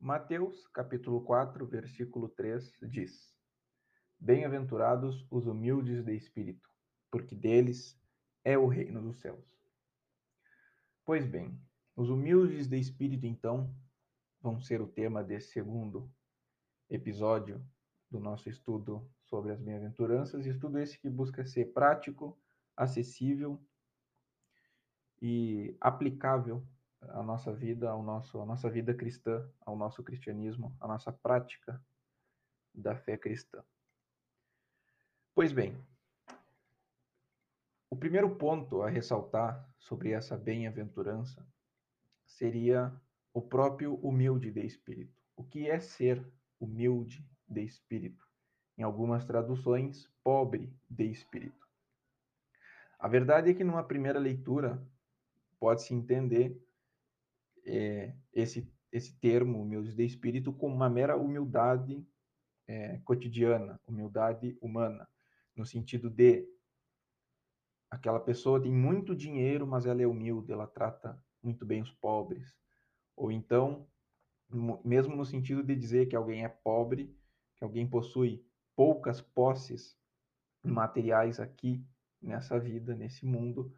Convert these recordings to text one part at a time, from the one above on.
Mateus, capítulo 4, versículo 3 diz: Bem-aventurados os humildes de espírito, porque deles é o reino dos céus. Pois bem, os humildes de espírito, então, vão ser o tema desse segundo episódio do nosso estudo sobre as bem-aventuranças, estudo esse que busca ser prático, acessível e aplicável à nossa vida, ao nosso, à nossa vida cristã, ao nosso cristianismo, à nossa prática da fé cristã. Pois bem, o primeiro ponto a ressaltar sobre essa bem-aventurança seria o próprio humilde de espírito. O que é ser humilde de espírito? Em algumas traduções, pobre de espírito. A verdade é que numa primeira leitura pode-se entender é, esse, esse termo, humilde de espírito, como uma mera humildade é, cotidiana, humildade humana, no sentido de aquela pessoa tem muito dinheiro, mas ela é humilde, ela trata muito bem os pobres. Ou então, mesmo no sentido de dizer que alguém é pobre, que alguém possui poucas posses materiais aqui nessa vida, nesse mundo,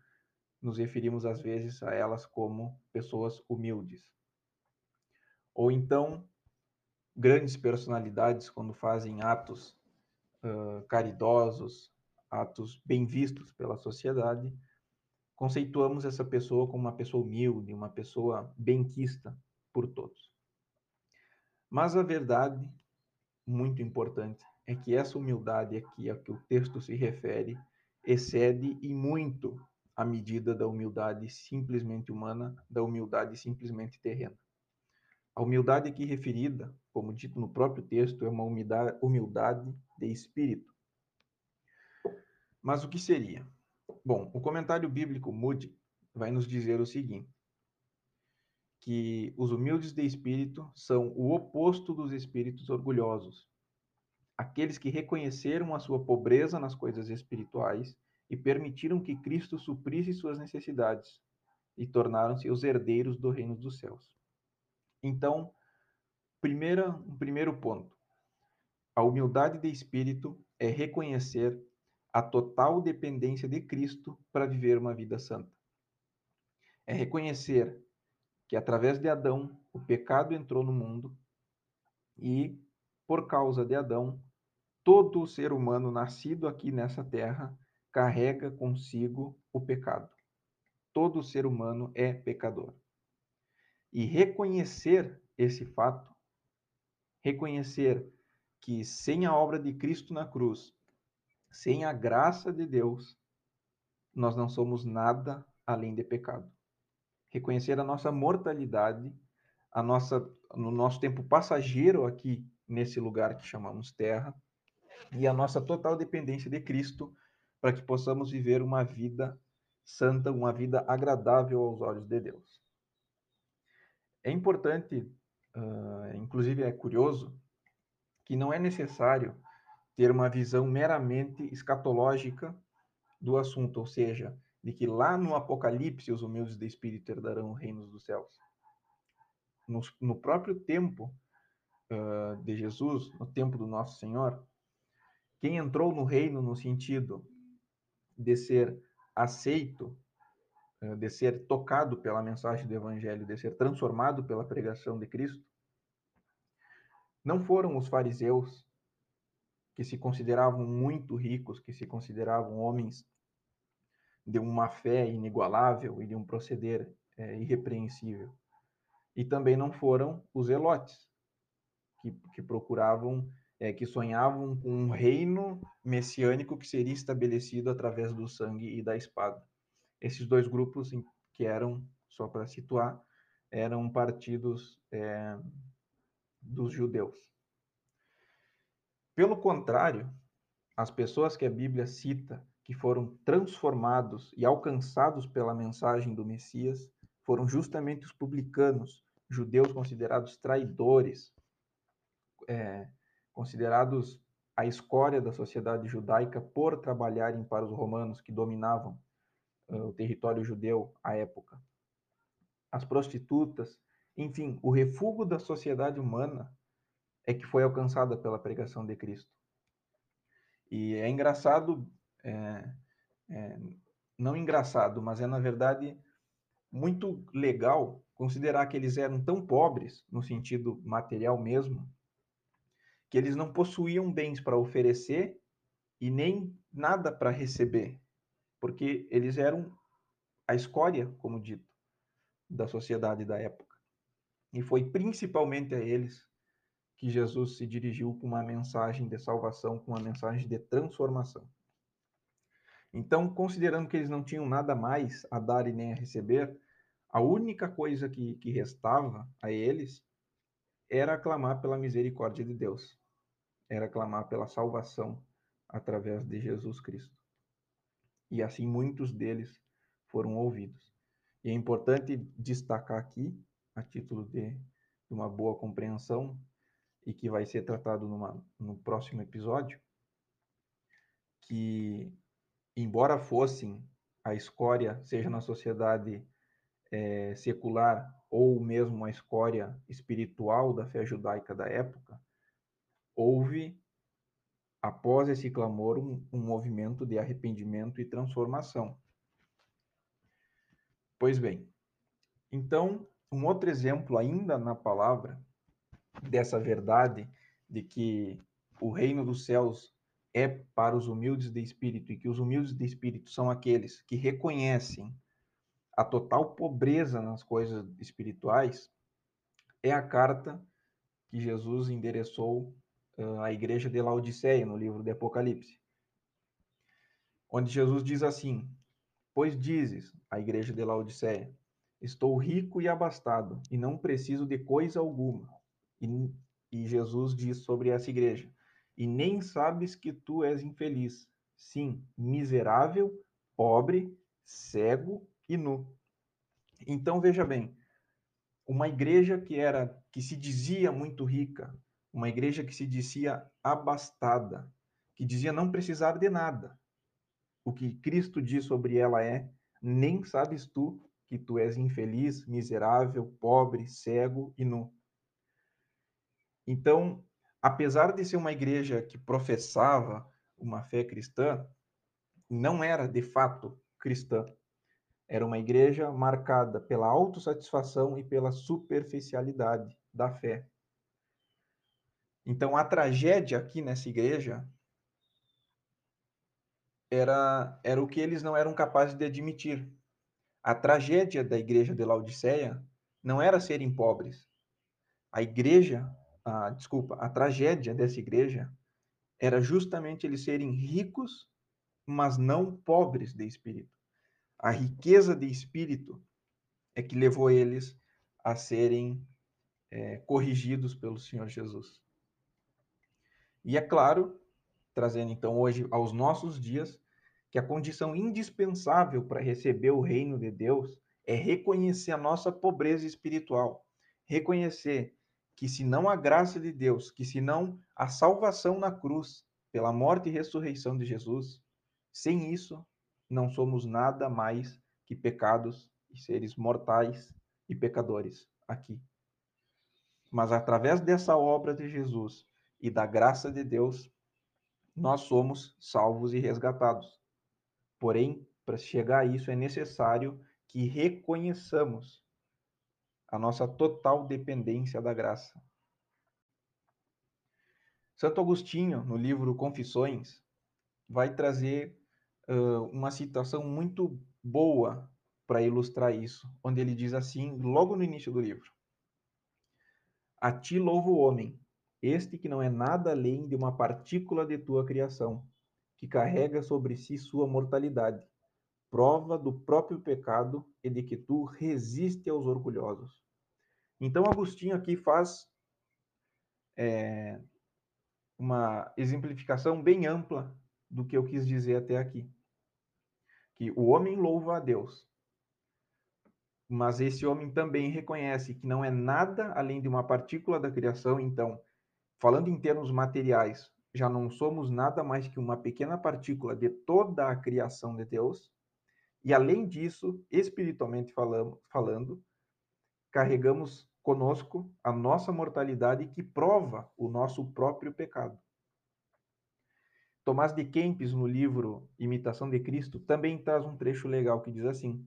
nos referimos às vezes a elas como pessoas humildes. Ou então, grandes personalidades, quando fazem atos uh, caridosos, atos bem vistos pela sociedade, conceituamos essa pessoa como uma pessoa humilde, uma pessoa benquista por todos. Mas a verdade, muito importante, é que essa humildade aqui a que o texto se refere excede e muito a medida da humildade simplesmente humana, da humildade simplesmente terrena. A humildade aqui referida, como dito no próprio texto, é uma humildade de espírito. Mas o que seria? Bom, o comentário bíblico Moody vai nos dizer o seguinte: que os humildes de espírito são o oposto dos espíritos orgulhosos, aqueles que reconheceram a sua pobreza nas coisas espirituais e permitiram que Cristo suprisse suas necessidades e tornaram-se os herdeiros do reino dos céus. Então, primeira, um primeiro ponto. A humildade de espírito é reconhecer a total dependência de Cristo para viver uma vida santa. É reconhecer que através de Adão o pecado entrou no mundo e, por causa de Adão, todo o ser humano nascido aqui nessa terra carrega consigo o pecado. Todo ser humano é pecador. E reconhecer esse fato, reconhecer que sem a obra de Cristo na cruz, sem a graça de Deus, nós não somos nada além de pecado. Reconhecer a nossa mortalidade, a nossa no nosso tempo passageiro aqui nesse lugar que chamamos terra, e a nossa total dependência de Cristo para que possamos viver uma vida santa, uma vida agradável aos olhos de Deus. É importante, uh, inclusive é curioso, que não é necessário ter uma visão meramente escatológica do assunto, ou seja, de que lá no Apocalipse os humildes de espírito herdarão os reinos dos céus. No, no próprio tempo uh, de Jesus, no tempo do nosso Senhor, quem entrou no reino no sentido de ser aceito, eh, de ser tocado pela mensagem do Evangelho, de ser transformado pela pregação de Cristo, não foram os fariseus que se consideravam muito ricos, que se consideravam homens de uma fé inigualável e de um proceder é, irrepreensível. E também não foram os elotes, que, que procuravam é, que sonhavam com um reino messiânico que seria estabelecido através do sangue e da espada. Esses dois grupos, que eram, só para situar, eram partidos é, dos judeus. Pelo contrário, as pessoas que a Bíblia cita que foram transformados e alcançados pela mensagem do Messias foram justamente os publicanos, judeus considerados traidores, é, considerados a escória da sociedade judaica por trabalharem para os romanos que dominavam uh, o território judeu à época. As prostitutas, enfim, o refúgio da sociedade humana é que foi alcançada pela pregação de Cristo. E é engraçado, é, é, não engraçado, mas é na verdade muito legal considerar que eles eram tão pobres, no sentido material mesmo, que eles não possuíam bens para oferecer e nem nada para receber, porque eles eram a escória, como dito, da sociedade da época. E foi principalmente a eles que Jesus se dirigiu com uma mensagem de salvação, com uma mensagem de transformação. Então, considerando que eles não tinham nada mais a dar e nem a receber, a única coisa que, que restava a eles era clamar pela misericórdia de Deus, era clamar pela salvação através de Jesus Cristo. E assim muitos deles foram ouvidos. E é importante destacar aqui, a título de, de uma boa compreensão, e que vai ser tratado numa, no próximo episódio, que, embora fossem a escória, seja na sociedade é, secular ou mesmo a escória espiritual da fé judaica da época, houve, após esse clamor, um, um movimento de arrependimento e transformação. Pois bem, então, um outro exemplo ainda na palavra dessa verdade de que o reino dos céus é para os humildes de espírito e que os humildes de espírito são aqueles que reconhecem a total pobreza nas coisas espirituais, é a carta que Jesus endereçou uh, à igreja de Laodiceia, no livro de Apocalipse. Onde Jesus diz assim: Pois dizes, a igreja de Laodiceia, estou rico e abastado, e não preciso de coisa alguma. E, e Jesus diz sobre essa igreja: E nem sabes que tu és infeliz, sim, miserável, pobre, cego e nu. Então veja bem, uma igreja que era que se dizia muito rica, uma igreja que se dizia abastada, que dizia não precisar de nada, o que Cristo diz sobre ela é: nem sabes tu que tu és infeliz, miserável, pobre, cego e nu. Então, apesar de ser uma igreja que professava uma fé cristã, não era de fato cristã. Era uma igreja marcada pela autossatisfação e pela superficialidade da fé. Então, a tragédia aqui nessa igreja era, era o que eles não eram capazes de admitir. A tragédia da igreja de Laodiceia não era serem pobres. A igreja, a, desculpa, a tragédia dessa igreja era justamente eles serem ricos, mas não pobres de espírito. A riqueza de espírito é que levou eles a serem é, corrigidos pelo Senhor Jesus. E é claro trazendo então hoje aos nossos dias que a condição indispensável para receber o reino de Deus é reconhecer a nossa pobreza espiritual, reconhecer que se não a graça de Deus, que se não a salvação na cruz, pela morte e ressurreição de Jesus, sem isso não somos nada mais que pecados e seres mortais e pecadores aqui. Mas através dessa obra de Jesus e da graça de Deus, nós somos salvos e resgatados. Porém, para chegar a isso é necessário que reconheçamos a nossa total dependência da graça. Santo Agostinho, no livro Confissões, vai trazer uh, uma citação muito boa para ilustrar isso, onde ele diz assim, logo no início do livro: A ti louvo o homem, este que não é nada além de uma partícula de tua criação, que carrega sobre si sua mortalidade, prova do próprio pecado e de que tu resiste aos orgulhosos. Então, Agostinho aqui faz é, uma exemplificação bem ampla do que eu quis dizer até aqui. Que o homem louva a Deus, mas esse homem também reconhece que não é nada além de uma partícula da criação, então Falando em termos materiais, já não somos nada mais que uma pequena partícula de toda a criação de Deus. E além disso, espiritualmente falando, falando carregamos conosco a nossa mortalidade que prova o nosso próprio pecado. Tomás de Kempis, no livro Imitação de Cristo, também traz um trecho legal que diz assim: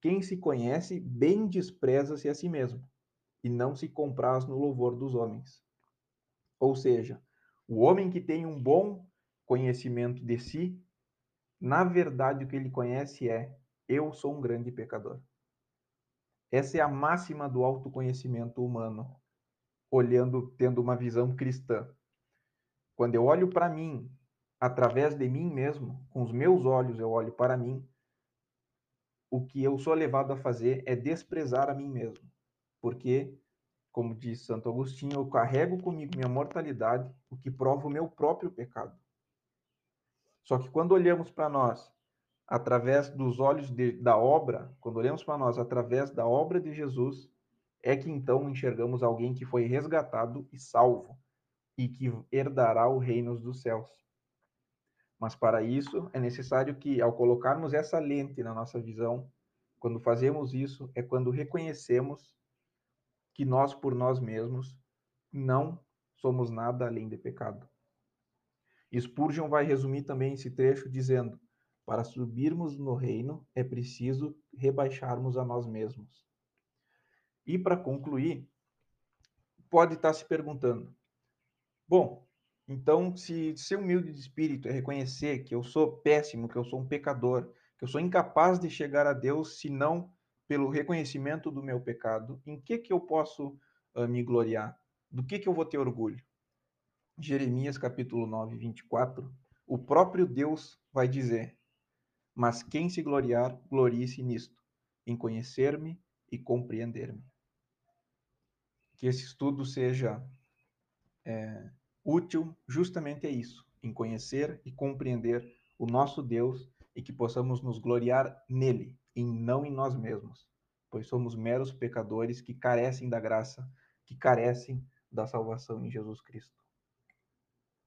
Quem se conhece bem despreza-se a si mesmo, e não se compraz no louvor dos homens. Ou seja, o homem que tem um bom conhecimento de si, na verdade o que ele conhece é: eu sou um grande pecador. Essa é a máxima do autoconhecimento humano, olhando, tendo uma visão cristã. Quando eu olho para mim, através de mim mesmo, com os meus olhos eu olho para mim, o que eu sou levado a fazer é desprezar a mim mesmo. Porque, como diz Santo Agostinho, eu carrego comigo minha mortalidade, o que prova o meu próprio pecado. Só que quando olhamos para nós através dos olhos de, da obra, quando olhamos para nós através da obra de Jesus, é que então enxergamos alguém que foi resgatado e salvo e que herdará o reino dos céus. Mas para isso é necessário que, ao colocarmos essa lente na nossa visão, quando fazemos isso, é quando reconhecemos que nós, por nós mesmos, não somos nada além de pecado. Spurgeon vai resumir também esse trecho dizendo: para subirmos no reino é preciso rebaixarmos a nós mesmos. E para concluir, pode estar se perguntando: bom, então, se ser humilde de espírito é reconhecer que eu sou péssimo, que eu sou um pecador, que eu sou incapaz de chegar a Deus se não pelo reconhecimento do meu pecado, em que que eu posso uh, me gloriar? Do que que eu vou ter orgulho? Jeremias capítulo 9, 24, o próprio Deus vai dizer: Mas quem se gloriar, glorie-se nisto, em conhecer-me e compreender-me. Que esse estudo seja é, útil justamente é isso, em conhecer e compreender o nosso Deus e que possamos nos gloriar nele e não em nós mesmos, pois somos meros pecadores que carecem da graça, que carecem da salvação em Jesus Cristo.